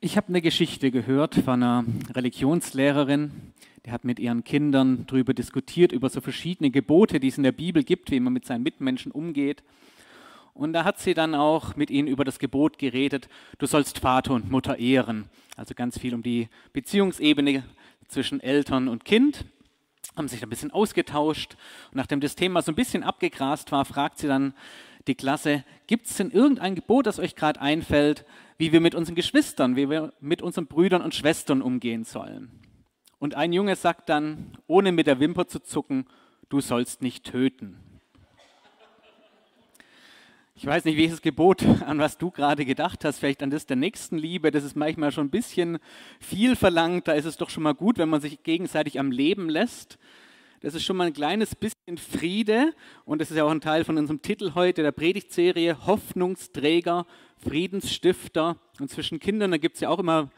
Ich habe eine Geschichte gehört von einer Religionslehrerin, die hat mit ihren Kindern darüber diskutiert, über so verschiedene Gebote, die es in der Bibel gibt, wie man mit seinen Mitmenschen umgeht. Und da hat sie dann auch mit ihnen über das Gebot geredet, du sollst Vater und Mutter ehren. Also ganz viel um die Beziehungsebene zwischen Eltern und Kind. Haben sich ein bisschen ausgetauscht. Und nachdem das Thema so ein bisschen abgegrast war, fragt sie dann die Klasse, gibt es denn irgendein Gebot, das euch gerade einfällt, wie wir mit unseren Geschwistern, wie wir mit unseren Brüdern und Schwestern umgehen sollen? Und ein Junge sagt dann, ohne mit der Wimper zu zucken, du sollst nicht töten. Ich weiß nicht, welches Gebot, an was du gerade gedacht hast, vielleicht an das der Nächstenliebe, das ist manchmal schon ein bisschen viel verlangt, da ist es doch schon mal gut, wenn man sich gegenseitig am Leben lässt. Das ist schon mal ein kleines bisschen Friede und das ist ja auch ein Teil von unserem Titel heute, der Predigtserie Hoffnungsträger, Friedensstifter. Und zwischen Kindern, da gibt es ja auch immer,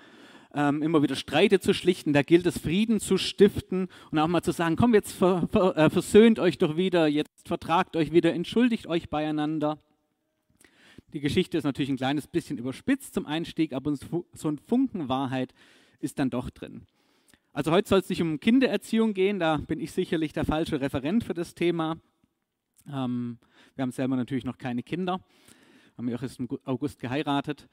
ähm, immer wieder Streite zu schlichten, da gilt es Frieden zu stiften und auch mal zu sagen, komm, jetzt ver, ver, äh, versöhnt euch doch wieder, jetzt vertragt euch wieder, entschuldigt euch beieinander. Die Geschichte ist natürlich ein kleines bisschen überspitzt zum Einstieg, aber so ein Funken Wahrheit ist dann doch drin. Also heute soll es nicht um Kindererziehung gehen, da bin ich sicherlich der falsche Referent für das Thema. Ähm, wir haben selber natürlich noch keine Kinder, haben ja auch erst im August geheiratet.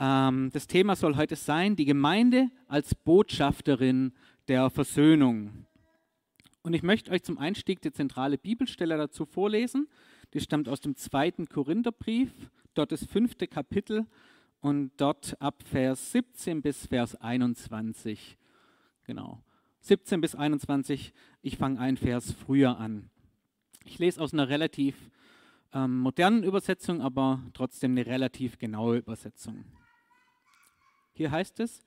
Ähm, das Thema soll heute sein, die Gemeinde als Botschafterin der Versöhnung. Und ich möchte euch zum Einstieg die zentrale Bibelstelle dazu vorlesen. Die stammt aus dem zweiten Korintherbrief, dort das fünfte Kapitel und dort ab Vers 17 bis Vers 21. Genau. 17 bis 21, ich fange ein Vers früher an. Ich lese aus einer relativ ähm, modernen Übersetzung, aber trotzdem eine relativ genaue Übersetzung. Hier heißt es,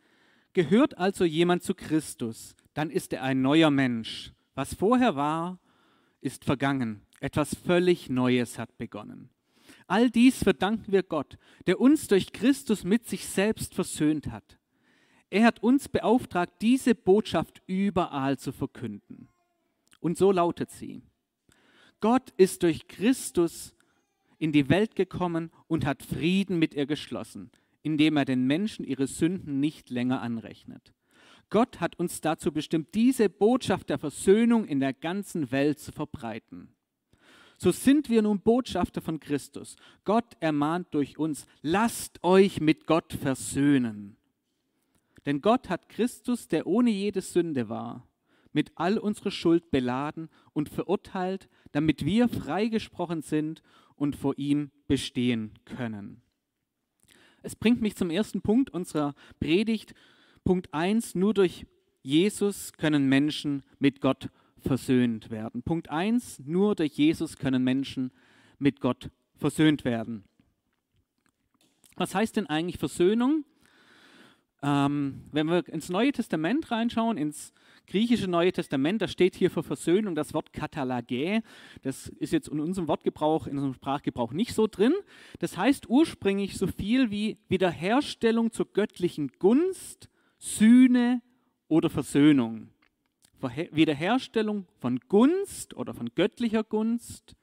gehört also jemand zu Christus, dann ist er ein neuer Mensch. Was vorher war, ist vergangen. Etwas völlig Neues hat begonnen. All dies verdanken wir Gott, der uns durch Christus mit sich selbst versöhnt hat. Er hat uns beauftragt, diese Botschaft überall zu verkünden. Und so lautet sie. Gott ist durch Christus in die Welt gekommen und hat Frieden mit ihr geschlossen, indem er den Menschen ihre Sünden nicht länger anrechnet. Gott hat uns dazu bestimmt, diese Botschaft der Versöhnung in der ganzen Welt zu verbreiten. So sind wir nun Botschafter von Christus. Gott ermahnt durch uns, lasst euch mit Gott versöhnen. Denn Gott hat Christus, der ohne jede Sünde war, mit all unserer Schuld beladen und verurteilt, damit wir freigesprochen sind und vor ihm bestehen können. Es bringt mich zum ersten Punkt unserer Predigt. Punkt 1, nur durch Jesus können Menschen mit Gott versöhnt werden. Punkt 1, nur durch Jesus können Menschen mit Gott versöhnt werden. Was heißt denn eigentlich Versöhnung? Ähm, wenn wir ins Neue Testament reinschauen, ins griechische Neue Testament, da steht hier für Versöhnung das Wort Katalagä. Das ist jetzt in unserem Wortgebrauch, in unserem Sprachgebrauch nicht so drin. Das heißt ursprünglich so viel wie Wiederherstellung zur göttlichen Gunst, Sühne oder Versöhnung. Wiederherstellung von Gunst oder von göttlicher Gunst,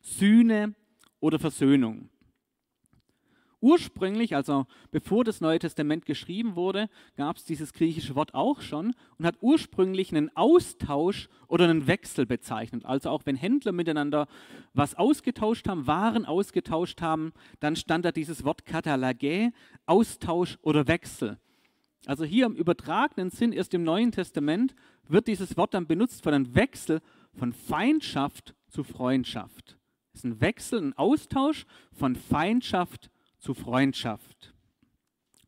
Sühne oder Versöhnung. Ursprünglich, also bevor das Neue Testament geschrieben wurde, gab es dieses griechische Wort auch schon und hat ursprünglich einen Austausch oder einen Wechsel bezeichnet. Also auch wenn Händler miteinander was ausgetauscht haben, Waren ausgetauscht haben, dann stand da dieses Wort Katalagä, Austausch oder Wechsel. Also hier im übertragenen Sinn, erst im Neuen Testament, wird dieses Wort dann benutzt für einen Wechsel von Feindschaft zu Freundschaft. Es ist ein Wechsel, ein Austausch von Feindschaft zu Freundschaft.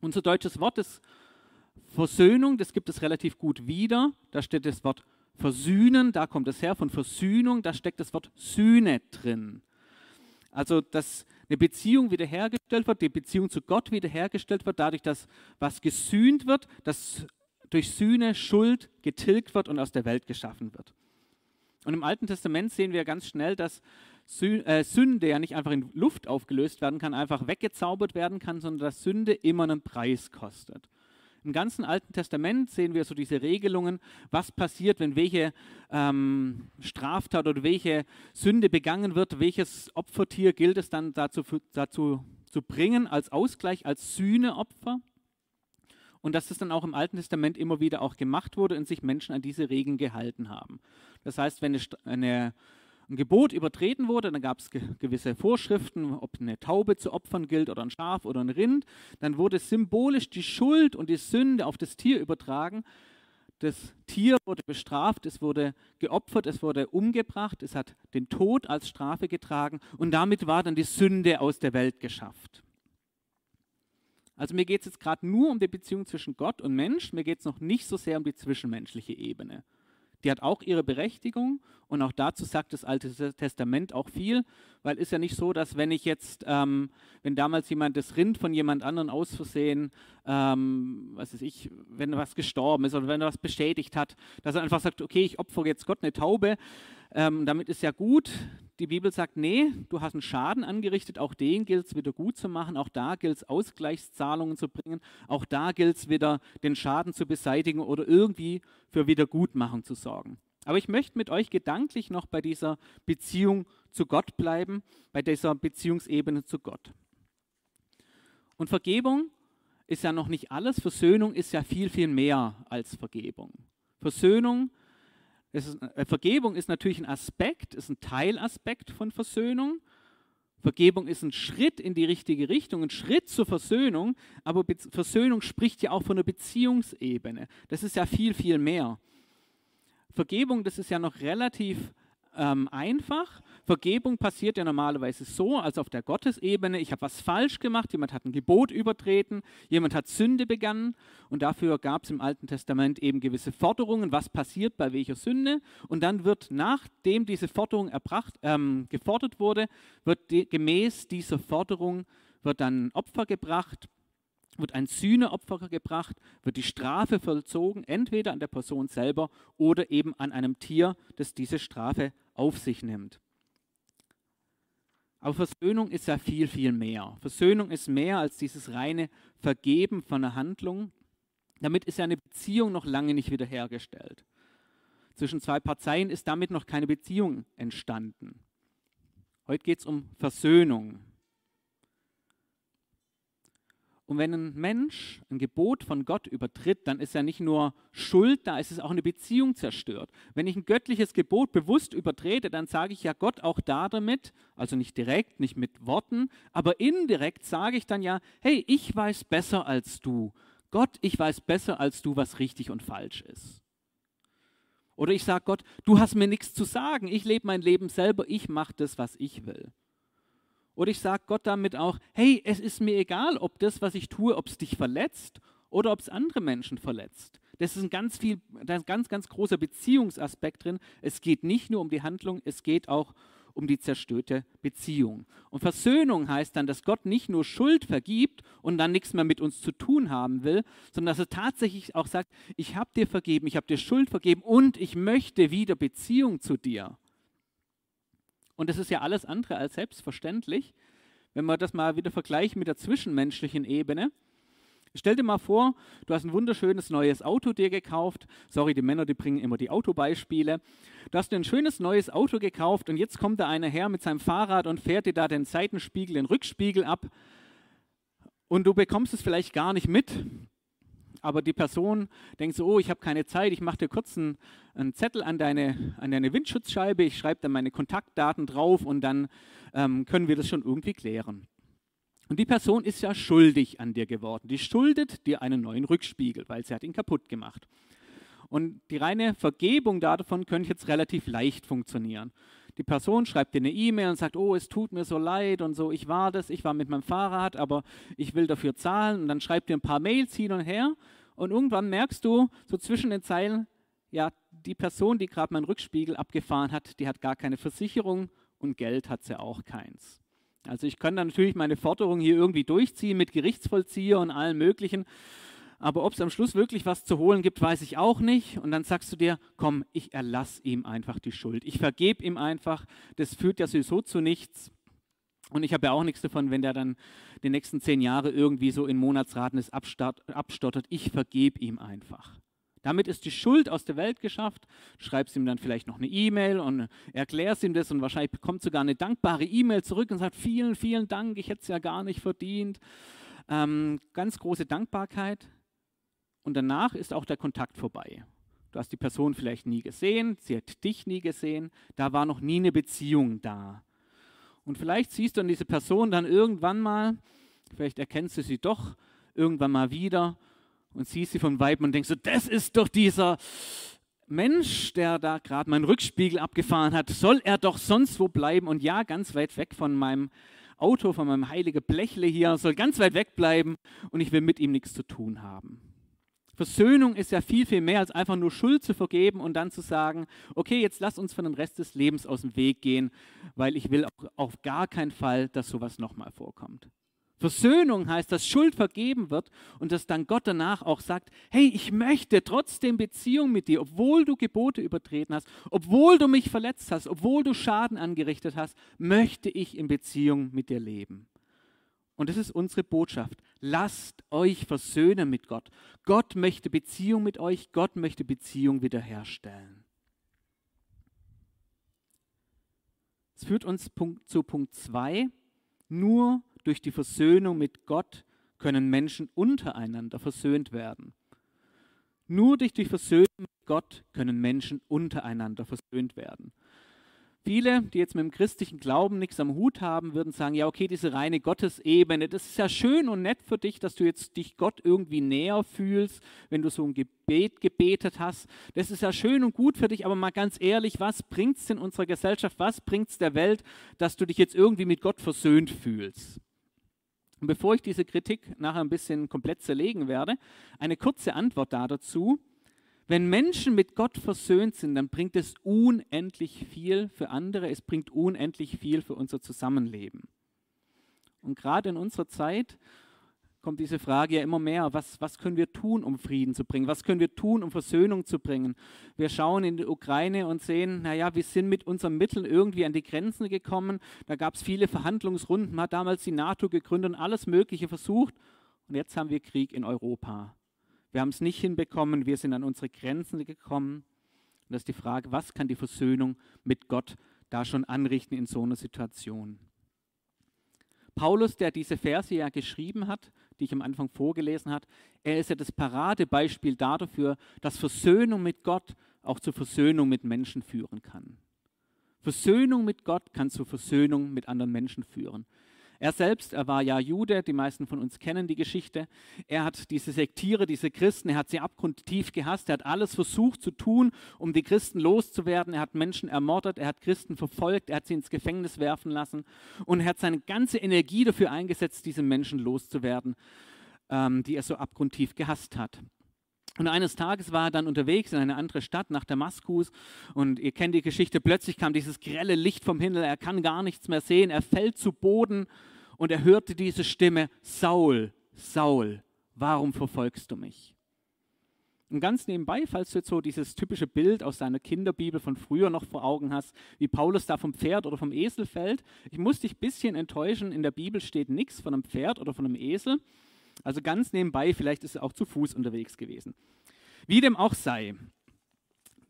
Unser deutsches Wort ist Versöhnung, das gibt es relativ gut wieder. Da steht das Wort versühnen, da kommt es her von Versöhnung, da steckt das Wort Sühne drin. Also, dass eine Beziehung wiederhergestellt wird, die Beziehung zu Gott wiederhergestellt wird, dadurch, dass was gesühnt wird, dass durch Sühne Schuld getilgt wird und aus der Welt geschaffen wird. Und im Alten Testament sehen wir ganz schnell, dass Sünde ja nicht einfach in Luft aufgelöst werden kann, einfach weggezaubert werden kann, sondern dass Sünde immer einen Preis kostet. Im ganzen Alten Testament sehen wir so diese Regelungen, was passiert, wenn welche ähm, Straftat oder welche Sünde begangen wird, welches Opfertier gilt es dann dazu, dazu zu bringen als Ausgleich, als Sühneopfer. und dass das dann auch im Alten Testament immer wieder auch gemacht wurde und sich Menschen an diese Regeln gehalten haben. Das heißt, wenn eine, eine ein Gebot übertreten wurde, dann gab es ge gewisse Vorschriften, ob eine Taube zu opfern gilt oder ein Schaf oder ein Rind, dann wurde symbolisch die Schuld und die Sünde auf das Tier übertragen. Das Tier wurde bestraft, es wurde geopfert, es wurde umgebracht, es hat den Tod als Strafe getragen und damit war dann die Sünde aus der Welt geschafft. Also mir geht es jetzt gerade nur um die Beziehung zwischen Gott und Mensch, mir geht es noch nicht so sehr um die zwischenmenschliche Ebene. Die hat auch ihre Berechtigung und auch dazu sagt das Alte Testament auch viel, weil ist ja nicht so, dass wenn ich jetzt, ähm, wenn damals jemand das Rind von jemand anderen aus Versehen, ähm, was weiß ich, wenn was gestorben ist oder wenn er was beschädigt hat, dass er einfach sagt, okay, ich opfere jetzt Gott eine Taube, ähm, damit ist ja gut. Die Bibel sagt, nee, du hast einen Schaden angerichtet, auch den gilt es wieder gut zu machen, auch da gilt es Ausgleichszahlungen zu bringen, auch da gilt es wieder den Schaden zu beseitigen oder irgendwie für Wiedergutmachung zu sorgen. Aber ich möchte mit euch gedanklich noch bei dieser Beziehung zu Gott bleiben, bei dieser Beziehungsebene zu Gott. Und Vergebung ist ja noch nicht alles, Versöhnung ist ja viel, viel mehr als Vergebung. Versöhnung ist ist, äh, Vergebung ist natürlich ein Aspekt, ist ein Teilaspekt von Versöhnung. Vergebung ist ein Schritt in die richtige Richtung, ein Schritt zur Versöhnung, aber Be Versöhnung spricht ja auch von einer Beziehungsebene. Das ist ja viel, viel mehr. Vergebung, das ist ja noch relativ ähm, einfach. Vergebung passiert ja normalerweise so, als auf der Gottesebene. Ich habe was falsch gemacht, jemand hat ein Gebot übertreten, jemand hat Sünde begangen und dafür gab es im Alten Testament eben gewisse Forderungen, was passiert bei welcher Sünde. Und dann wird, nachdem diese Forderung erbracht, ähm, gefordert wurde, wird die, gemäß dieser Forderung wird dann ein Opfer gebracht, wird ein Sühneopfer gebracht, wird die Strafe vollzogen, entweder an der Person selber oder eben an einem Tier, das diese Strafe auf sich nimmt. Aber Versöhnung ist ja viel, viel mehr. Versöhnung ist mehr als dieses reine Vergeben von einer Handlung. Damit ist ja eine Beziehung noch lange nicht wiederhergestellt. Zwischen zwei Parteien ist damit noch keine Beziehung entstanden. Heute geht es um Versöhnung. Und wenn ein Mensch ein Gebot von Gott übertritt, dann ist ja nicht nur Schuld da, es ist auch eine Beziehung zerstört. Wenn ich ein göttliches Gebot bewusst übertrete, dann sage ich ja Gott auch da damit, also nicht direkt, nicht mit Worten, aber indirekt sage ich dann ja, hey, ich weiß besser als du. Gott, ich weiß besser als du, was richtig und falsch ist. Oder ich sage Gott, du hast mir nichts zu sagen, ich lebe mein Leben selber, ich mache das, was ich will. Oder ich sage Gott damit auch, hey, es ist mir egal, ob das, was ich tue, ob es dich verletzt oder ob es andere Menschen verletzt. Das ist ein ganz viel, da ist ein ganz, ganz großer Beziehungsaspekt drin. Es geht nicht nur um die Handlung, es geht auch um die zerstörte Beziehung. Und Versöhnung heißt dann, dass Gott nicht nur Schuld vergibt und dann nichts mehr mit uns zu tun haben will, sondern dass er tatsächlich auch sagt, ich habe dir vergeben, ich habe dir Schuld vergeben und ich möchte wieder Beziehung zu dir. Und das ist ja alles andere als selbstverständlich, wenn man das mal wieder vergleicht mit der zwischenmenschlichen Ebene. Stell dir mal vor, du hast ein wunderschönes neues Auto dir gekauft. Sorry, die Männer, die bringen immer die Autobeispiele. Du hast ein schönes neues Auto gekauft und jetzt kommt da einer her mit seinem Fahrrad und fährt dir da den Seitenspiegel, den Rückspiegel ab. Und du bekommst es vielleicht gar nicht mit aber die Person denkt so, oh, ich habe keine Zeit, ich mache dir kurz einen, einen, Zettel an deine, an deine Windschutzscheibe, ich schreibe dann meine Kontaktdaten drauf und dann ähm, können wir das schon irgendwie klären. Und die Person ist ja schuldig an dir geworden. Die schuldet dir einen neuen Rückspiegel, weil sie hat ihn kaputt gemacht. Und die reine Vergebung davon könnte jetzt relativ leicht funktionieren. Die Person schreibt dir eine E-Mail und sagt, oh, es tut mir so leid und so, ich war das, ich war mit meinem Fahrrad, aber ich will dafür zahlen. Und dann schreibt dir ein paar Mails hin und her. Und irgendwann merkst du so zwischen den Zeilen, ja, die Person, die gerade meinen Rückspiegel abgefahren hat, die hat gar keine Versicherung und Geld hat sie auch keins. Also ich kann dann natürlich meine Forderung hier irgendwie durchziehen mit Gerichtsvollzieher und allem Möglichen. Aber ob es am Schluss wirklich was zu holen gibt, weiß ich auch nicht. Und dann sagst du dir, komm, ich erlasse ihm einfach die Schuld. Ich vergebe ihm einfach. Das führt ja sowieso zu nichts. Und ich habe ja auch nichts davon, wenn der dann die nächsten zehn Jahre irgendwie so in Monatsraten ist abstottert. Ich vergebe ihm einfach. Damit ist die Schuld aus der Welt geschafft. Schreibst ihm dann vielleicht noch eine E-Mail und erklärst ihm das und wahrscheinlich bekommt sogar eine dankbare E-Mail zurück und sagt, vielen, vielen Dank, ich hätte es ja gar nicht verdient. Ähm, ganz große Dankbarkeit. Und danach ist auch der Kontakt vorbei. Du hast die Person vielleicht nie gesehen, sie hat dich nie gesehen, da war noch nie eine Beziehung da. Und vielleicht siehst du an diese Person dann irgendwann mal, vielleicht erkennst du sie doch irgendwann mal wieder und siehst sie von Weitem und denkst so, das ist doch dieser Mensch, der da gerade meinen Rückspiegel abgefahren hat, soll er doch sonst wo bleiben und ja, ganz weit weg von meinem Auto, von meinem heiligen Blechle hier, soll ganz weit weg bleiben und ich will mit ihm nichts zu tun haben. Versöhnung ist ja viel, viel mehr als einfach nur Schuld zu vergeben und dann zu sagen, okay, jetzt lass uns von dem Rest des Lebens aus dem Weg gehen, weil ich will auf gar keinen Fall, dass sowas nochmal vorkommt. Versöhnung heißt, dass Schuld vergeben wird und dass dann Gott danach auch sagt, hey, ich möchte trotzdem Beziehung mit dir, obwohl du Gebote übertreten hast, obwohl du mich verletzt hast, obwohl du Schaden angerichtet hast, möchte ich in Beziehung mit dir leben. Und das ist unsere Botschaft. Lasst euch versöhnen mit Gott. Gott möchte Beziehung mit euch, Gott möchte Beziehung wiederherstellen. Das führt uns zu Punkt 2. Nur durch die Versöhnung mit Gott können Menschen untereinander versöhnt werden. Nur durch die Versöhnung mit Gott können Menschen untereinander versöhnt werden. Viele, die jetzt mit dem christlichen Glauben nichts am Hut haben, würden sagen, ja, okay, diese reine Gottesebene, das ist ja schön und nett für dich, dass du jetzt dich Gott irgendwie näher fühlst, wenn du so ein Gebet gebetet hast. Das ist ja schön und gut für dich, aber mal ganz ehrlich, was bringt es in unserer Gesellschaft, was bringt es der Welt, dass du dich jetzt irgendwie mit Gott versöhnt fühlst? Und bevor ich diese Kritik nachher ein bisschen komplett zerlegen werde, eine kurze Antwort da dazu. Wenn Menschen mit Gott versöhnt sind, dann bringt es unendlich viel für andere, es bringt unendlich viel für unser Zusammenleben. Und gerade in unserer Zeit kommt diese Frage ja immer mehr, was, was können wir tun, um Frieden zu bringen? Was können wir tun, um Versöhnung zu bringen? Wir schauen in die Ukraine und sehen, naja, wir sind mit unseren Mitteln irgendwie an die Grenzen gekommen. Da gab es viele Verhandlungsrunden, man hat damals die NATO gegründet und alles Mögliche versucht. Und jetzt haben wir Krieg in Europa. Wir haben es nicht hinbekommen, wir sind an unsere Grenzen gekommen. Und das ist die Frage, was kann die Versöhnung mit Gott da schon anrichten in so einer Situation? Paulus, der diese Verse ja geschrieben hat, die ich am Anfang vorgelesen habe, er ist ja das Paradebeispiel dafür, dass Versöhnung mit Gott auch zur Versöhnung mit Menschen führen kann. Versöhnung mit Gott kann zur Versöhnung mit anderen Menschen führen. Er selbst, er war ja Jude, die meisten von uns kennen die Geschichte. Er hat diese Sektiere, diese Christen, er hat sie abgrundtief gehasst. Er hat alles versucht zu tun, um die Christen loszuwerden. Er hat Menschen ermordet, er hat Christen verfolgt, er hat sie ins Gefängnis werfen lassen und er hat seine ganze Energie dafür eingesetzt, diese Menschen loszuwerden, ähm, die er so abgrundtief gehasst hat. Und eines Tages war er dann unterwegs in eine andere Stadt nach Damaskus und ihr kennt die Geschichte, plötzlich kam dieses grelle Licht vom Himmel, er kann gar nichts mehr sehen, er fällt zu Boden und er hörte diese Stimme, Saul, Saul, warum verfolgst du mich? Und ganz nebenbei, falls du jetzt so dieses typische Bild aus deiner Kinderbibel von früher noch vor Augen hast, wie Paulus da vom Pferd oder vom Esel fällt, ich muss dich ein bisschen enttäuschen, in der Bibel steht nichts von einem Pferd oder von einem Esel. Also ganz nebenbei, vielleicht ist er auch zu Fuß unterwegs gewesen. Wie dem auch sei,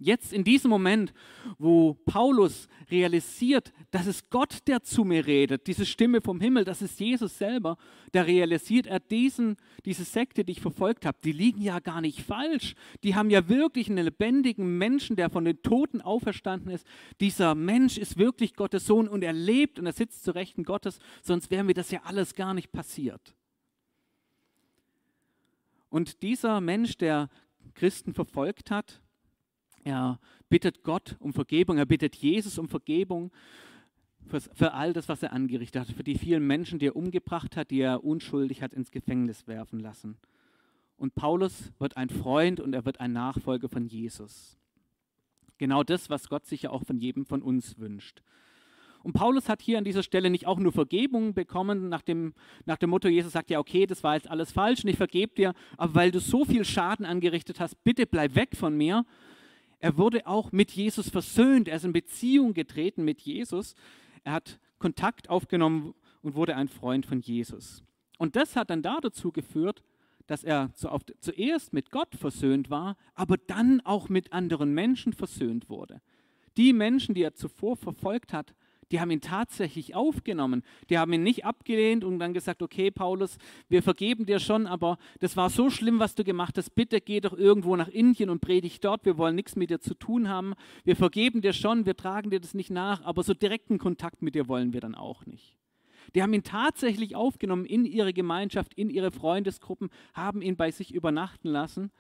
Jetzt in diesem Moment, wo Paulus realisiert, dass es Gott, der zu mir redet, diese Stimme vom Himmel, das ist Jesus selber, da realisiert er diesen, diese Sekte, die ich verfolgt habe, die liegen ja gar nicht falsch. Die haben ja wirklich einen lebendigen Menschen, der von den Toten auferstanden ist. Dieser Mensch ist wirklich Gottes Sohn und er lebt und er sitzt zu Rechten Gottes, sonst wäre mir das ja alles gar nicht passiert. Und dieser Mensch, der Christen verfolgt hat, er bittet Gott um Vergebung, er bittet Jesus um Vergebung für, all das, was er angerichtet hat, für die vielen Menschen, die er umgebracht hat, die er unschuldig hat ins Gefängnis werfen lassen. Und Paulus wird ein Freund und er wird ein Nachfolger von Jesus. Genau das, was Gott sich ja auch von jedem von uns wünscht. Und Paulus hat hier an dieser Stelle nicht auch nur Vergebung bekommen, nach dem, nach dem Motto, Jesus sagt ja, okay, das war jetzt alles falsch und ich vergebe dir, aber weil du so viel Schaden angerichtet hast, bitte bleib weg von mir, er wurde auch mit Jesus versöhnt. Er ist in Beziehung getreten mit Jesus. Er hat Kontakt aufgenommen und wurde ein Freund von Jesus. Und das hat dann dazu geführt, dass er zuerst mit Gott versöhnt war, aber dann auch mit anderen Menschen versöhnt wurde. Die Menschen, die er zuvor verfolgt hat, Die haben ihn tatsächlich aufgenommen. Die haben ihn nicht abgelehnt und dann gesagt, okay, Paulus, wir vergeben dir schon, aber das war so schlimm, was du gemacht hast. Bitte geh doch irgendwo nach Indien und predig dort. Wir wollen nichts mit dir zu tun haben. Wir vergeben dir schon, wir tragen dir das nicht nach, aber so direkten Kontakt mit dir wollen wir dann auch nicht. Die haben ihn tatsächlich aufgenommen in ihre Gemeinschaft, in ihre Freundesgruppen, haben ihn bei sich übernachten lassen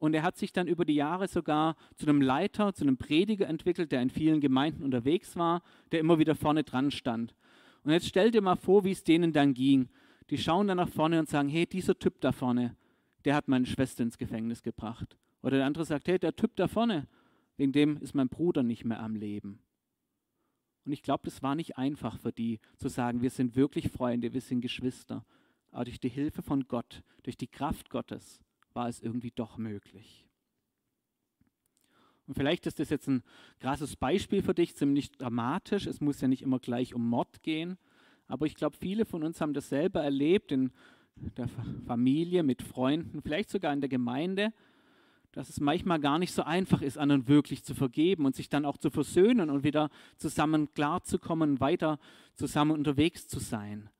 und er hat sich dann über die Jahre sogar zu einem Leiter, zu einem Prediger entwickelt, der in vielen Gemeinden unterwegs war, der immer wieder vorne dran stand. Und jetzt stell dir mal vor, wie es denen dann ging. Die schauen dann nach vorne und sagen, hey, dieser Typ da vorne, der hat meine Schwester ins Gefängnis gebracht. Oder der andere sagt, hey, der Typ da vorne, wegen dem ist mein Bruder nicht mehr am Leben. Und ich glaube, das war nicht einfach für die zu sagen, wir sind wirklich Freunde, wir sind Geschwister. Aber durch die Hilfe von Gott, durch die Kraft Gottes, war es irgendwie doch möglich. Und vielleicht ist das jetzt ein krasses Beispiel für dich, ziemlich dramatisch. Es muss ja nicht immer gleich um Mord gehen. Aber ich glaube, viele von uns haben das selber erlebt in der Familie, mit Freunden, vielleicht sogar in der Gemeinde, dass es manchmal gar nicht so einfach ist, anderen wirklich zu vergeben und sich dann auch zu versöhnen und wieder zusammen klarzukommen, weiter zusammen unterwegs zu sein.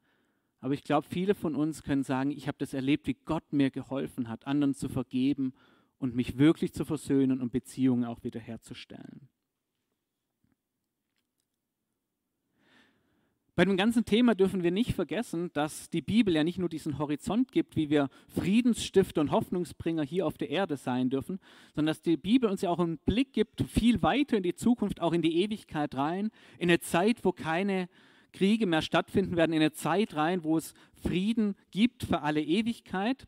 Aber ich glaube, viele von uns können sagen, ich habe das erlebt, wie Gott mir geholfen hat, anderen zu vergeben und mich wirklich zu versöhnen und Beziehungen auch wiederherzustellen. Bei dem ganzen Thema dürfen wir nicht vergessen, dass die Bibel ja nicht nur diesen Horizont gibt, wie wir Friedensstifter und Hoffnungsbringer hier auf der Erde sein dürfen, sondern dass die Bibel uns ja auch einen Blick gibt, viel weiter in die Zukunft, auch in die Ewigkeit rein, in eine Zeit, wo keine Kriege mehr stattfinden werden, in eine Zeit rein, wo es Frieden gibt für alle Ewigkeit.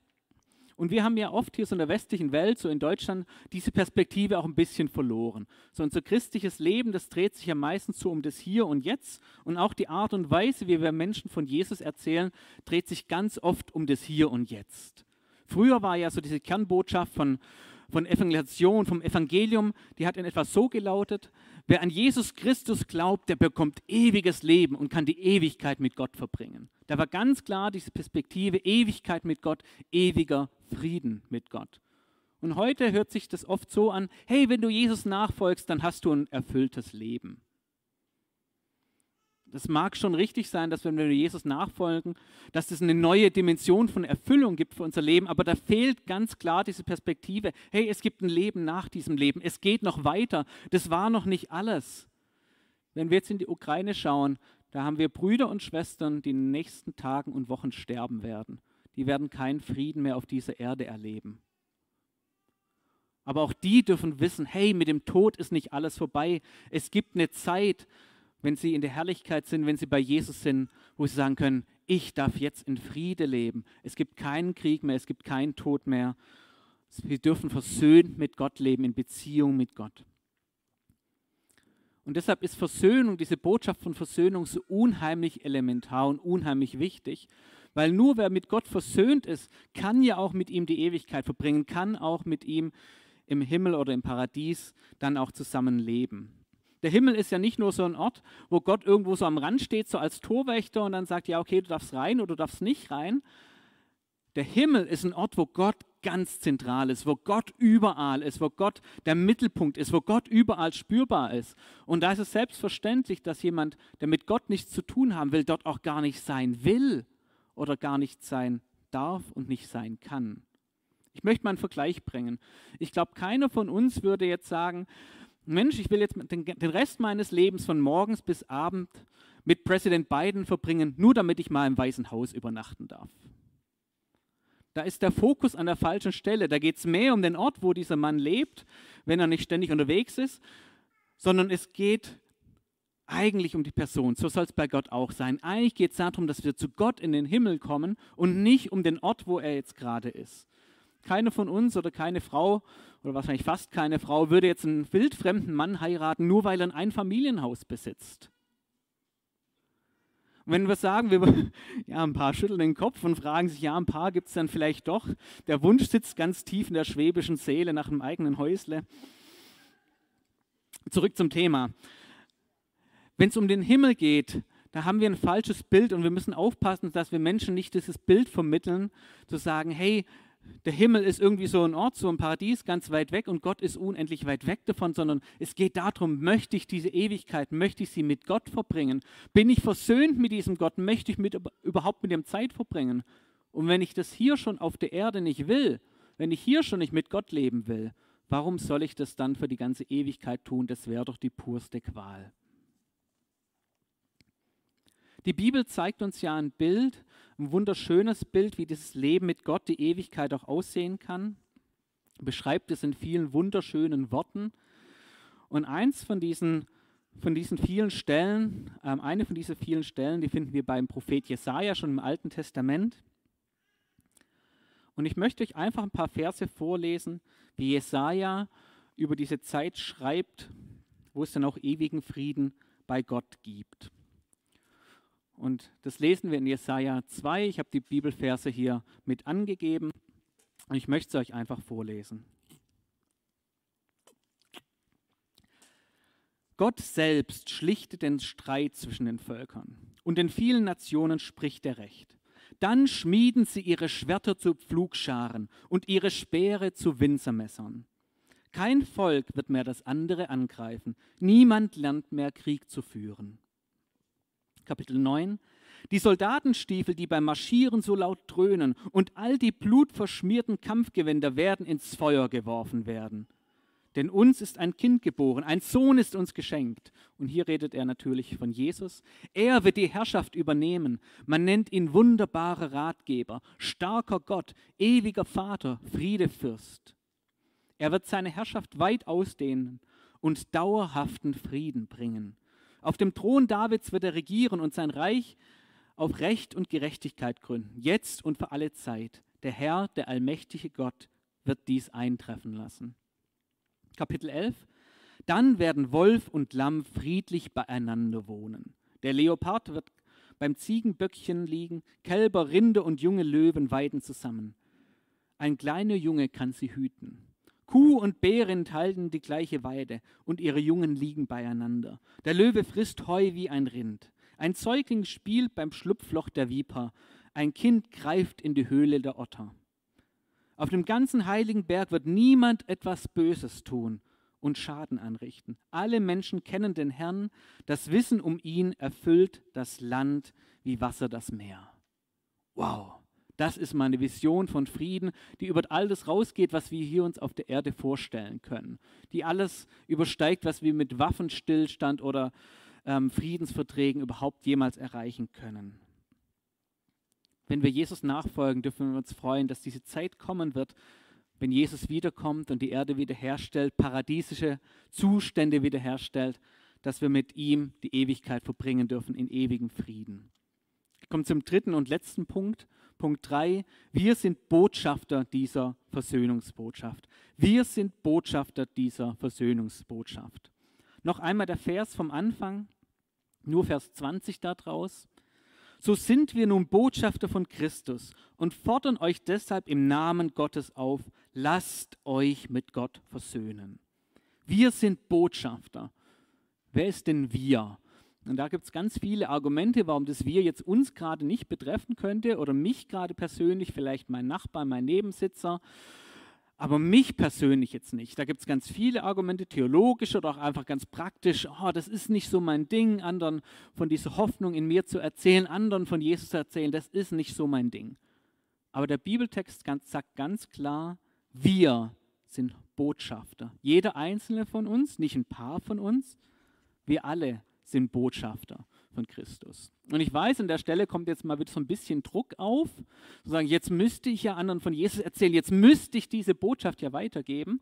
Und wir haben ja oft hier so in der westlichen Welt, so in Deutschland, diese Perspektive auch ein bisschen verloren. So unser christliches Leben, das dreht sich ja meistens so um das Hier und Jetzt. Und auch die Art und Weise, wie wir Menschen von Jesus erzählen, dreht sich ganz oft um das Hier und Jetzt. Früher war ja so diese Kernbotschaft von, von Evangelisation, vom Evangelium, die hat in etwa so gelautet, wer an Jesus Christus glaubt, der bekommt ewiges Leben und kann die Ewigkeit mit Gott verbringen. Da war ganz klar diese Perspektive, Ewigkeit mit Gott, ewiger Frieden mit Gott. Und heute hört sich das oft so an, hey, wenn du Jesus nachfolgst, dann hast du ein erfülltes Leben das mag schon richtig sein, dass wenn wir Jesus nachfolgen, dass es eine neue Dimension von Erfüllung gibt für unser Leben, aber da fehlt ganz klar diese Perspektive, hey, es gibt ein Leben nach diesem Leben, es geht noch weiter, das war noch nicht alles. Wenn wir jetzt in die Ukraine schauen, da haben wir Brüder und Schwestern, die in den nächsten Tagen und Wochen sterben werden. Die werden keinen Frieden mehr auf dieser Erde erleben. Aber auch die dürfen wissen, hey, mit dem Tod ist nicht alles vorbei. Es gibt eine Zeit, wenn sie in der Herrlichkeit sind, wenn sie bei Jesus sind, wo sie sagen können, ich darf jetzt in Friede leben. Es gibt keinen Krieg mehr, es gibt keinen Tod mehr. Sie dürfen versöhnt mit Gott leben, in Beziehung mit Gott. Und deshalb ist Versöhnung, diese Botschaft von Versöhnung so unheimlich elementar und unheimlich wichtig, weil nur wer mit Gott versöhnt ist, kann ja auch mit ihm die Ewigkeit verbringen, kann auch mit ihm im Himmel oder im Paradies dann auch zusammen leben. Der Himmel ist ja nicht nur so ein Ort, wo Gott irgendwo so am Rand steht, so als Torwächter und dann sagt, ja, okay, du darfst rein oder du darfst nicht rein. Der Himmel ist ein Ort, wo Gott ganz zentral ist, wo Gott überall ist, wo Gott der Mittelpunkt ist, wo Gott überall spürbar ist. Und da ist es selbstverständlich, dass jemand, der mit Gott nichts zu tun haben will, dort auch gar nicht sein will oder gar nicht sein darf und nicht sein kann. Ich möchte mal einen Vergleich bringen. Ich glaube, keiner von uns würde jetzt sagen, Mensch, ich will jetzt den, Rest meines Lebens von morgens bis abend mit Präsident Biden verbringen, nur damit ich mal im Weißen Haus übernachten darf. Da ist der Fokus an der falschen Stelle. Da geht es mehr um den Ort, wo dieser Mann lebt, wenn er nicht ständig unterwegs ist, sondern es geht eigentlich um die Person. So soll es bei Gott auch sein. Eigentlich geht es darum, dass wir zu Gott in den Himmel kommen und nicht um den Ort, wo er jetzt gerade ist. Keine von uns oder keine Frau oder wahrscheinlich fast keine Frau würde jetzt einen wildfremden Mann heiraten, nur weil er ein Einfamilienhaus besitzt. Wenn wir sagen, wir, ja, ein paar schütteln den Kopf und fragen sich, ja, ein paar gibt es dann vielleicht doch. Der Wunsch sitzt ganz tief in der schwäbischen Seele nach einem eigenen Häusle. Zurück zum Thema. Wenn es um den Himmel geht, da haben wir ein falsches Bild und wir müssen aufpassen, dass wir Menschen nicht dieses Bild vermitteln, zu sagen, hey, der Himmel ist irgendwie so ein Ort, so ein Paradies ganz weit weg und Gott ist unendlich weit weg davon, sondern es geht darum, möchte ich diese Ewigkeit, möchte ich sie mit Gott verbringen? Bin ich versöhnt mit diesem Gott? Möchte ich mit, überhaupt mit dem Zeit verbringen? Und wenn ich das hier schon auf der Erde nicht will, wenn ich hier schon nicht mit Gott leben will, warum soll ich das dann für die ganze Ewigkeit tun? Das wäre doch die purste Qual. Die Bibel zeigt uns ja ein Bild, ein wunderschönes Bild, wie dieses Leben mit Gott, die Ewigkeit auch aussehen kann. Beschreibt es in vielen wunderschönen Worten. Und eins von diesen, von diesen vielen Stellen, äh, eine von diesen vielen Stellen, die finden wir beim Prophet Jesaja schon im Alten Testament. Und ich möchte euch einfach ein paar Verse vorlesen, wie Jesaja über diese Zeit schreibt, wo es dann auch ewigen Frieden bei Gott gibt. Und das lesen wir in Jesaja 2. Ich habe die Bibelverse hier mit angegeben und ich möchte es euch einfach vorlesen. Gott selbst schlichtet den Streit zwischen den Völkern und in vielen Nationen spricht er Recht. Dann schmieden sie ihre Schwerter zu Pflugscharen und ihre Speere zu Winzermessern. Kein Volk wird mehr das andere angreifen. Niemand lernt mehr Krieg zu führen. Kapitel 9. Die Soldatenstiefel, die beim Marschieren so laut dröhnen, und all die blutverschmierten Kampfgewänder werden ins Feuer geworfen werden. Denn uns ist ein Kind geboren, ein Sohn ist uns geschenkt. Und hier redet er natürlich von Jesus. Er wird die Herrschaft übernehmen. Man nennt ihn wunderbarer Ratgeber, starker Gott, ewiger Vater, Friedefürst. Er wird seine Herrschaft weit ausdehnen und dauerhaften Frieden bringen. Auf dem Thron Davids wird er regieren und sein Reich auf Recht und Gerechtigkeit gründen, jetzt und für alle Zeit. Der Herr, der allmächtige Gott, wird dies eintreffen lassen. Kapitel 11. Dann werden Wolf und Lamm friedlich beieinander wohnen. Der Leopard wird beim Ziegenböckchen liegen, Kälber, Rinde und junge Löwen weiden zusammen. Ein kleiner Junge kann sie hüten. Kuh und Bärin teilen die gleiche Weide und ihre Jungen liegen beieinander. Der Löwe frisst Heu wie ein Rind. Ein Säugling spielt beim Schlupfloch der Viper. Ein Kind greift in die Höhle der Otter. Auf dem ganzen heiligen Berg wird niemand etwas Böses tun und Schaden anrichten. Alle Menschen kennen den Herrn. Das Wissen um ihn erfüllt das Land wie Wasser das Meer. Wow. Das ist meine Vision von Frieden, die über all das rausgeht, was wir hier uns auf der Erde vorstellen können. Die alles übersteigt, was wir mit Waffenstillstand oder ähm, Friedensverträgen überhaupt jemals erreichen können. Wenn wir Jesus nachfolgen, dürfen wir uns freuen, dass diese Zeit kommen wird, wenn Jesus wiederkommt und die Erde wiederherstellt, paradiesische Zustände wiederherstellt, dass wir mit ihm die Ewigkeit verbringen dürfen in ewigem Frieden. Ich komme zum dritten und letzten Punkt. Punkt 3, wir sind Botschafter dieser Versöhnungsbotschaft. Wir sind Botschafter dieser Versöhnungsbotschaft. Noch einmal der Vers vom Anfang, nur Vers 20 daraus. So sind wir nun Botschafter von Christus und fordern euch deshalb im Namen Gottes auf, lasst euch mit Gott versöhnen. Wir sind Botschafter. Wer ist denn wir? Und da gibt es ganz viele Argumente, warum das wir jetzt uns gerade nicht betreffen könnte oder mich gerade persönlich, vielleicht mein Nachbar, mein Nebensitzer, aber mich persönlich jetzt nicht. Da gibt es ganz viele Argumente, theologisch oder auch einfach ganz praktisch. Oh, das ist nicht so mein Ding, anderen von dieser Hoffnung in mir zu erzählen, anderen von Jesus zu erzählen, das ist nicht so mein Ding. Aber der Bibeltext sagt ganz klar, wir sind Botschafter. Jeder einzelne von uns, nicht ein paar von uns, wir alle sind Botschafter von Christus. Und ich weiß, an der Stelle kommt jetzt mal wieder so ein bisschen Druck auf, zu sagen, jetzt müsste ich ja anderen von Jesus erzählen, jetzt müsste ich diese Botschaft ja weitergeben.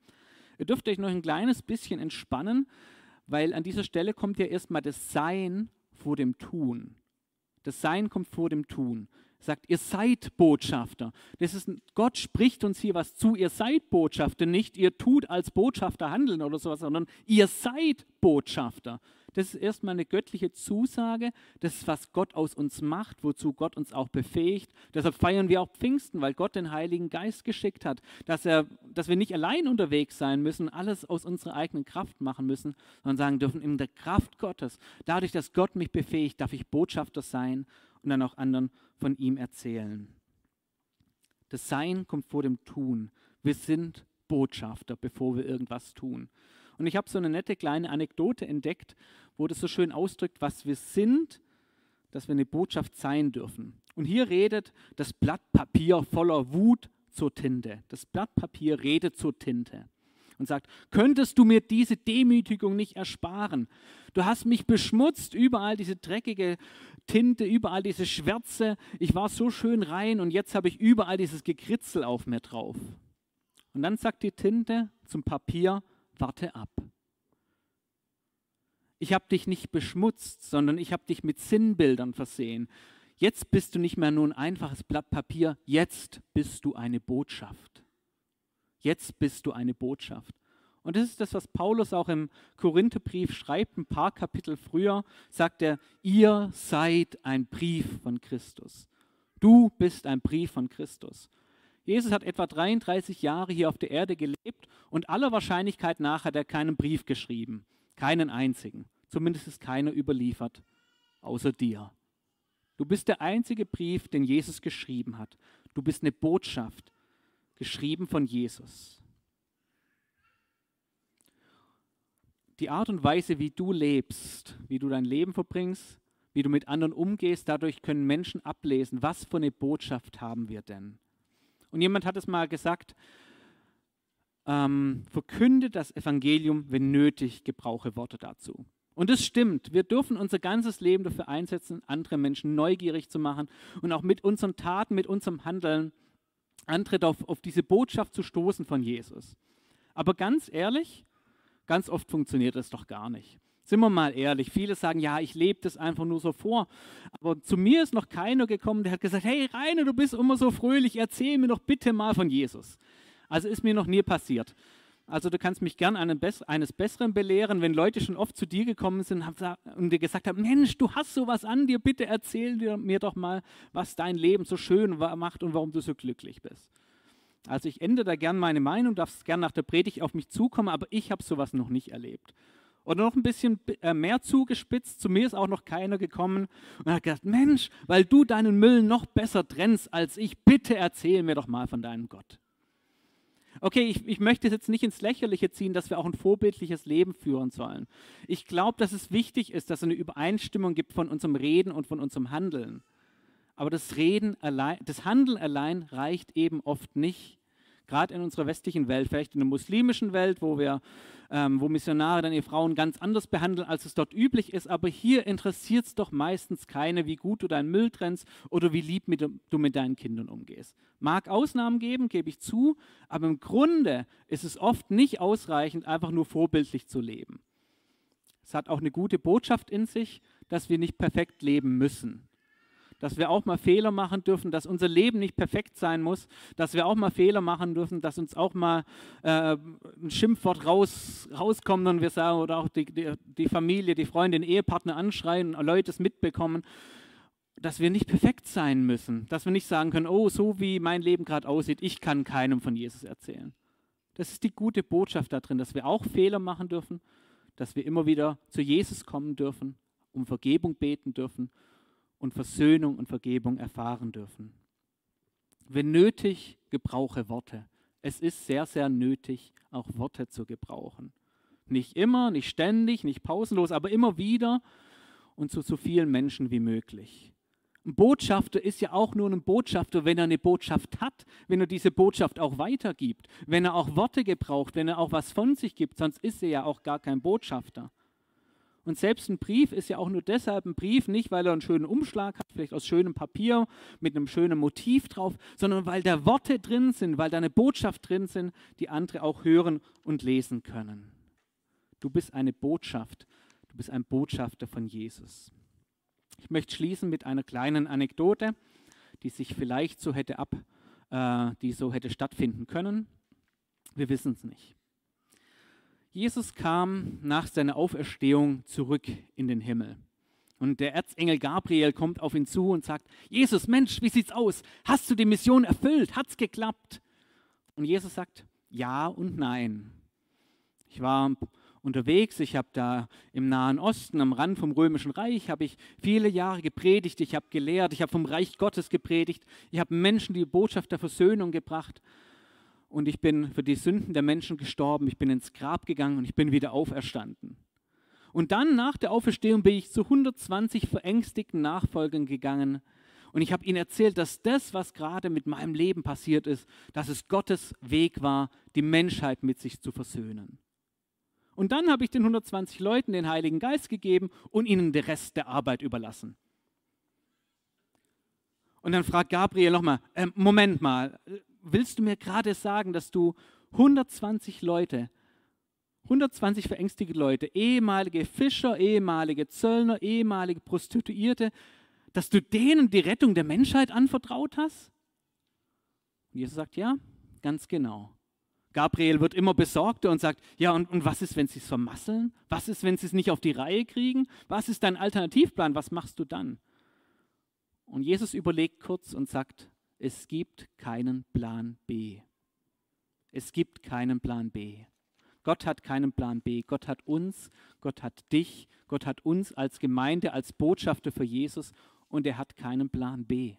Ihr dürft euch noch ein kleines bisschen entspannen, weil an dieser Stelle kommt ja erstmal das Sein vor dem Tun. Das Sein kommt vor dem Tun. Sagt, ihr seid Botschafter. Das ist, Gott spricht uns hier was zu. Ihr seid Botschafter, nicht ihr tut als Botschafter handeln oder sowas, sondern ihr seid Botschafter. Das ist erstmal eine göttliche Zusage. Das ist, was Gott aus uns macht, wozu Gott uns auch befähigt. Deshalb feiern wir auch Pfingsten, weil Gott den Heiligen Geist geschickt hat, dass, er, dass wir nicht allein unterwegs sein müssen, alles aus unserer eigenen Kraft machen müssen, sondern sagen dürfen, in der Kraft Gottes, dadurch, dass Gott mich befähigt, darf ich Botschafter sein und dann auch anderen von ihm erzählen. Das Sein kommt vor dem Tun. Wir sind Botschafter, bevor wir irgendwas tun. Und ich habe so eine nette kleine Anekdote entdeckt, wo das so schön ausdrückt, was wir sind, dass wir eine Botschaft sein dürfen. Und hier redet das Blatt Papier voller Wut zur Tinte. Das Blatt Papier redet zur Tinte und sagt, könntest du mir diese Demütigung nicht ersparen? Du hast mich beschmutzt, überall diese dreckige Tinte, überall diese Schwärze. Ich war so schön rein und jetzt habe ich überall dieses Gekritzel auf mir drauf. Und dann sagt die Tinte zum Papier, warte ab. Ich habe dich nicht beschmutzt, sondern ich habe dich mit Sinnbildern versehen. Jetzt bist du nicht mehr nur ein einfaches Blatt Papier, jetzt bist du eine Botschaft. Jetzt bist du eine Botschaft. Und das ist das, was Paulus auch im Korintherbrief schreibt, ein paar Kapitel früher, sagt er, ihr seid ein Brief von Christus. Du bist ein Brief von Christus. Jesus hat etwa 33 Jahre hier auf der Erde gelebt und aller Wahrscheinlichkeit nach hat er keinen Brief geschrieben. Keinen einzigen. Zumindest ist keiner überliefert, außer dir. Du bist der einzige Brief, den Jesus geschrieben hat. Du bist eine Botschaft, geschrieben von Jesus. Die Art und Weise, wie du lebst, wie du dein Leben verbringst, wie du mit anderen umgehst, dadurch können Menschen ablesen, was für eine Botschaft haben wir denn. Und jemand hat es mal gesagt, ähm, verkünde das Evangelium, wenn nötig, gebrauche Worte dazu. Und es stimmt, wir dürfen unser ganzes Leben dafür einsetzen, andere Menschen neugierig zu machen und auch mit unseren Taten, mit unserem Handeln andere auf, auf diese Botschaft zu stoßen von Jesus. Aber ganz ehrlich, ganz oft funktioniert das doch gar nicht. Sind wir mal ehrlich, viele sagen, ja, ich lebe das einfach nur so vor. Aber zu mir ist noch keiner gekommen, der hat gesagt, hey Rainer, du bist immer so fröhlich, erzähl mir doch bitte mal von Jesus. Also ist mir noch nie passiert. Also du kannst mich gern eines Besseren belehren, wenn Leute schon oft zu dir gekommen sind und dir gesagt haben, Mensch, du hast sowas an dir, bitte erzähl mir doch mal, was dein Leben so schön macht und warum du so glücklich bist. Also ich ändere da gern meine Meinung, darfst gern nach der Predigt auf mich zukommen, aber ich habe sowas noch nicht erlebt. Oder noch ein bisschen äh, mehr zugespitzt, zu mir ist auch noch keiner gekommen und hat gesagt, Mensch, weil du deinen Müll noch besser trennst als ich, bitte erzähl mir doch mal von deinem Gott. Okay, ich, ich möchte es jetzt nicht ins Lächerliche ziehen, dass wir auch ein vorbildliches Leben führen sollen. Ich glaube, dass es wichtig ist, dass es eine Übereinstimmung gibt von unserem Reden und von unserem Handeln. Aber das Reden allein, das Handeln allein reicht eben oft nicht. Gerade in unserer westlichen Welt, vielleicht in der muslimischen Welt, wo wir ähm, wo Missionare dann ihre Frauen ganz anders behandeln, als es dort üblich ist. Aber hier interessiert es doch meistens keine, wie gut du deinen Müll trennst oder wie lieb mit, du mit deinen Kindern umgehst. Mag Ausnahmen geben, gebe ich zu, aber im Grunde ist es oft nicht ausreichend, einfach nur vorbildlich zu leben. Es hat auch eine gute Botschaft in sich, dass wir nicht perfekt leben müssen dass wir auch mal Fehler machen dürfen, dass unser Leben nicht perfekt sein muss, dass wir auch mal Fehler machen dürfen, dass uns auch mal äh, ein Schimpfwort raus, rauskommt und wir sagen, oder auch die, die, die Familie, die Freunde, den Ehepartner anschreien, Leute es mitbekommen, dass wir nicht perfekt sein müssen, dass wir nicht sagen können, oh, so wie mein Leben gerade aussieht, ich kann keinem von Jesus erzählen. Das ist die gute Botschaft da drin, dass wir auch Fehler machen dürfen, dass wir immer wieder zu Jesus kommen dürfen, um Vergebung beten dürfen und Versöhnung und Vergebung erfahren dürfen. Wenn nötig, gebrauche Worte. Es ist sehr, sehr nötig, auch Worte zu gebrauchen. Nicht immer, nicht ständig, nicht pausenlos, aber immer wieder und zu so vielen Menschen wie möglich. Ein Botschafter ist ja auch nur ein Botschafter, wenn er eine Botschaft hat, wenn er diese Botschaft auch weitergibt, wenn er auch Worte gebraucht, wenn er auch was von sich gibt, sonst ist er ja auch gar kein Botschafter. Und selbst ein Brief ist ja auch nur deshalb ein Brief, nicht weil er einen schönen Umschlag hat, vielleicht aus schönem Papier mit einem schönen Motiv drauf, sondern weil da Worte drin sind, weil da eine Botschaft drin sind, die andere auch hören und lesen können. Du bist eine Botschaft, du bist ein Botschafter von Jesus. Ich möchte schließen mit einer kleinen Anekdote, die sich vielleicht so hätte ab, äh, die so hätte stattfinden können. Wir wissen es nicht. Jesus kam nach seiner Auferstehung zurück in den Himmel. Und der Erzengel Gabriel kommt auf ihn zu und sagt: Jesus, Mensch, wie sieht's aus? Hast du die Mission erfüllt? Hat's geklappt? Und Jesus sagt: Ja und nein. Ich war unterwegs. Ich habe da im Nahen Osten, am Rand vom Römischen Reich, habe ich viele Jahre gepredigt, ich habe gelehrt, ich habe vom Reich Gottes gepredigt, ich habe Menschen die Botschaft der Versöhnung gebracht und ich bin für die Sünden der Menschen gestorben, ich bin ins Grab gegangen und ich bin wieder auferstanden. Und dann nach der Auferstehung bin ich zu 120 verängstigten Nachfolgern gegangen und ich habe ihnen erzählt, dass das, was gerade mit meinem Leben passiert ist, dass es Gottes Weg war, die Menschheit mit sich zu versöhnen. Und dann habe ich den 120 Leuten den Heiligen Geist gegeben und ihnen den Rest der Arbeit überlassen. Und dann fragt Gabriel nochmal, äh, Moment mal, willst du mir gerade sagen, dass du 120 Leute, 120 verängstigte Leute, ehemalige Fischer, ehemalige Zöllner, ehemalige Prostituierte, dass du denen die Rettung der Menschheit anvertraut hast? Und Jesus sagt, ja, ganz genau. Gabriel wird immer besorgter und sagt, ja, und, und was ist, wenn sie es vermasseln? Was ist, wenn sie es nicht auf die Reihe kriegen? Was ist dein Alternativplan? Was machst du dann? Und Jesus überlegt kurz und sagt, es gibt keinen Plan B. Es gibt keinen Plan B. Gott hat keinen Plan B. Gott hat uns, Gott hat dich, Gott hat uns als Gemeinde, als Botschafter für Jesus und er hat keinen Plan B.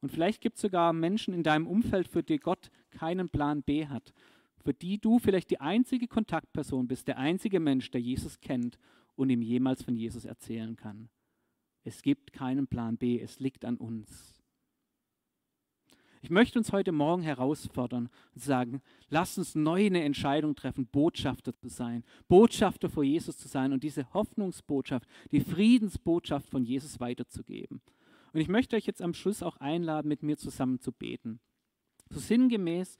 Und vielleicht gibt es sogar Menschen in deinem Umfeld, für die Gott keinen Plan B hat, für die du vielleicht die einzige Kontaktperson bist, der einzige Mensch, der Jesus kennt und ihm jemals von Jesus erzählen kann. Es gibt keinen Plan B, es liegt an uns. Ich möchte uns heute Morgen herausfordern und sagen, lasst uns neu eine Entscheidung treffen, Botschafter zu sein, Botschafter vor Jesus zu sein und diese Hoffnungsbotschaft, die Friedensbotschaft von Jesus weiterzugeben. Und ich möchte euch jetzt am Schluss auch einladen, mit mir zusammen zu beten. So sinngemäß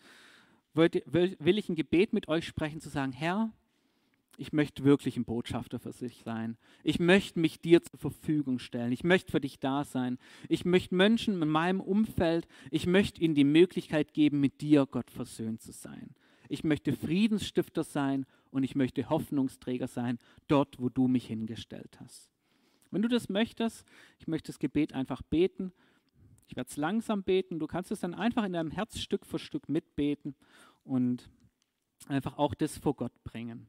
will ich ein Gebet mit euch sprechen, zu sagen, Herr, ich möchte wirklich ein Botschafter für sich sein. Ich möchte mich dir zur Verfügung stellen. Ich möchte für dich da sein. Ich möchte Menschen in meinem Umfeld, ich möchte ihnen die Möglichkeit geben, mit dir, Gott, versöhnt zu sein. Ich möchte Friedensstifter sein und ich möchte Hoffnungsträger sein, dort, wo du mich hingestellt hast. Wenn du das möchtest, ich möchte das Gebet einfach beten. Ich werde es langsam beten. Du kannst es dann einfach in deinem Herz Stück für Stück mitbeten und einfach auch das vor Gott bringen.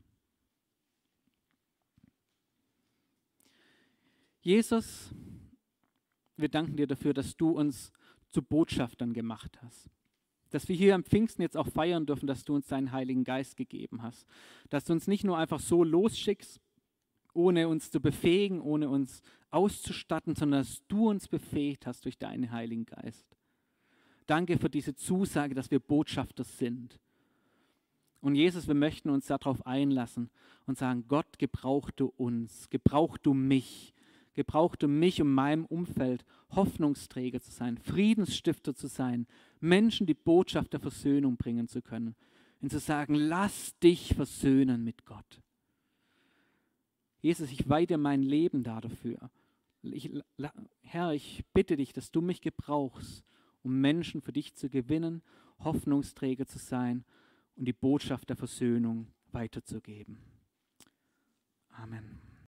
Jesus, wir danken dir dafür, dass du uns zu Botschaftern gemacht hast. Dass wir hier am Pfingsten jetzt auch feiern dürfen, dass du uns deinen Heiligen Geist gegeben hast. Dass du uns nicht nur einfach so losschickst, ohne uns zu befähigen, ohne uns auszustatten, sondern dass du uns befähigt hast durch deinen Heiligen Geist. Danke für diese Zusage, dass wir Botschafter sind. Und Jesus, wir möchten uns darauf einlassen und sagen, Gott, gebrauch du uns, gebrauch du mich, gebraucht, um mich und meinem Umfeld Hoffnungsträger zu sein, Friedensstifter zu sein, Menschen die Botschaft der Versöhnung bringen zu können und zu sagen, lass dich versöhnen mit Gott. Jesus, ich weide mein Leben da dafür. Ich, Herr, ich bitte dich, dass du mich gebrauchst, um Menschen für dich zu gewinnen, Hoffnungsträger zu sein und die Botschaft der Versöhnung weiterzugeben. Amen.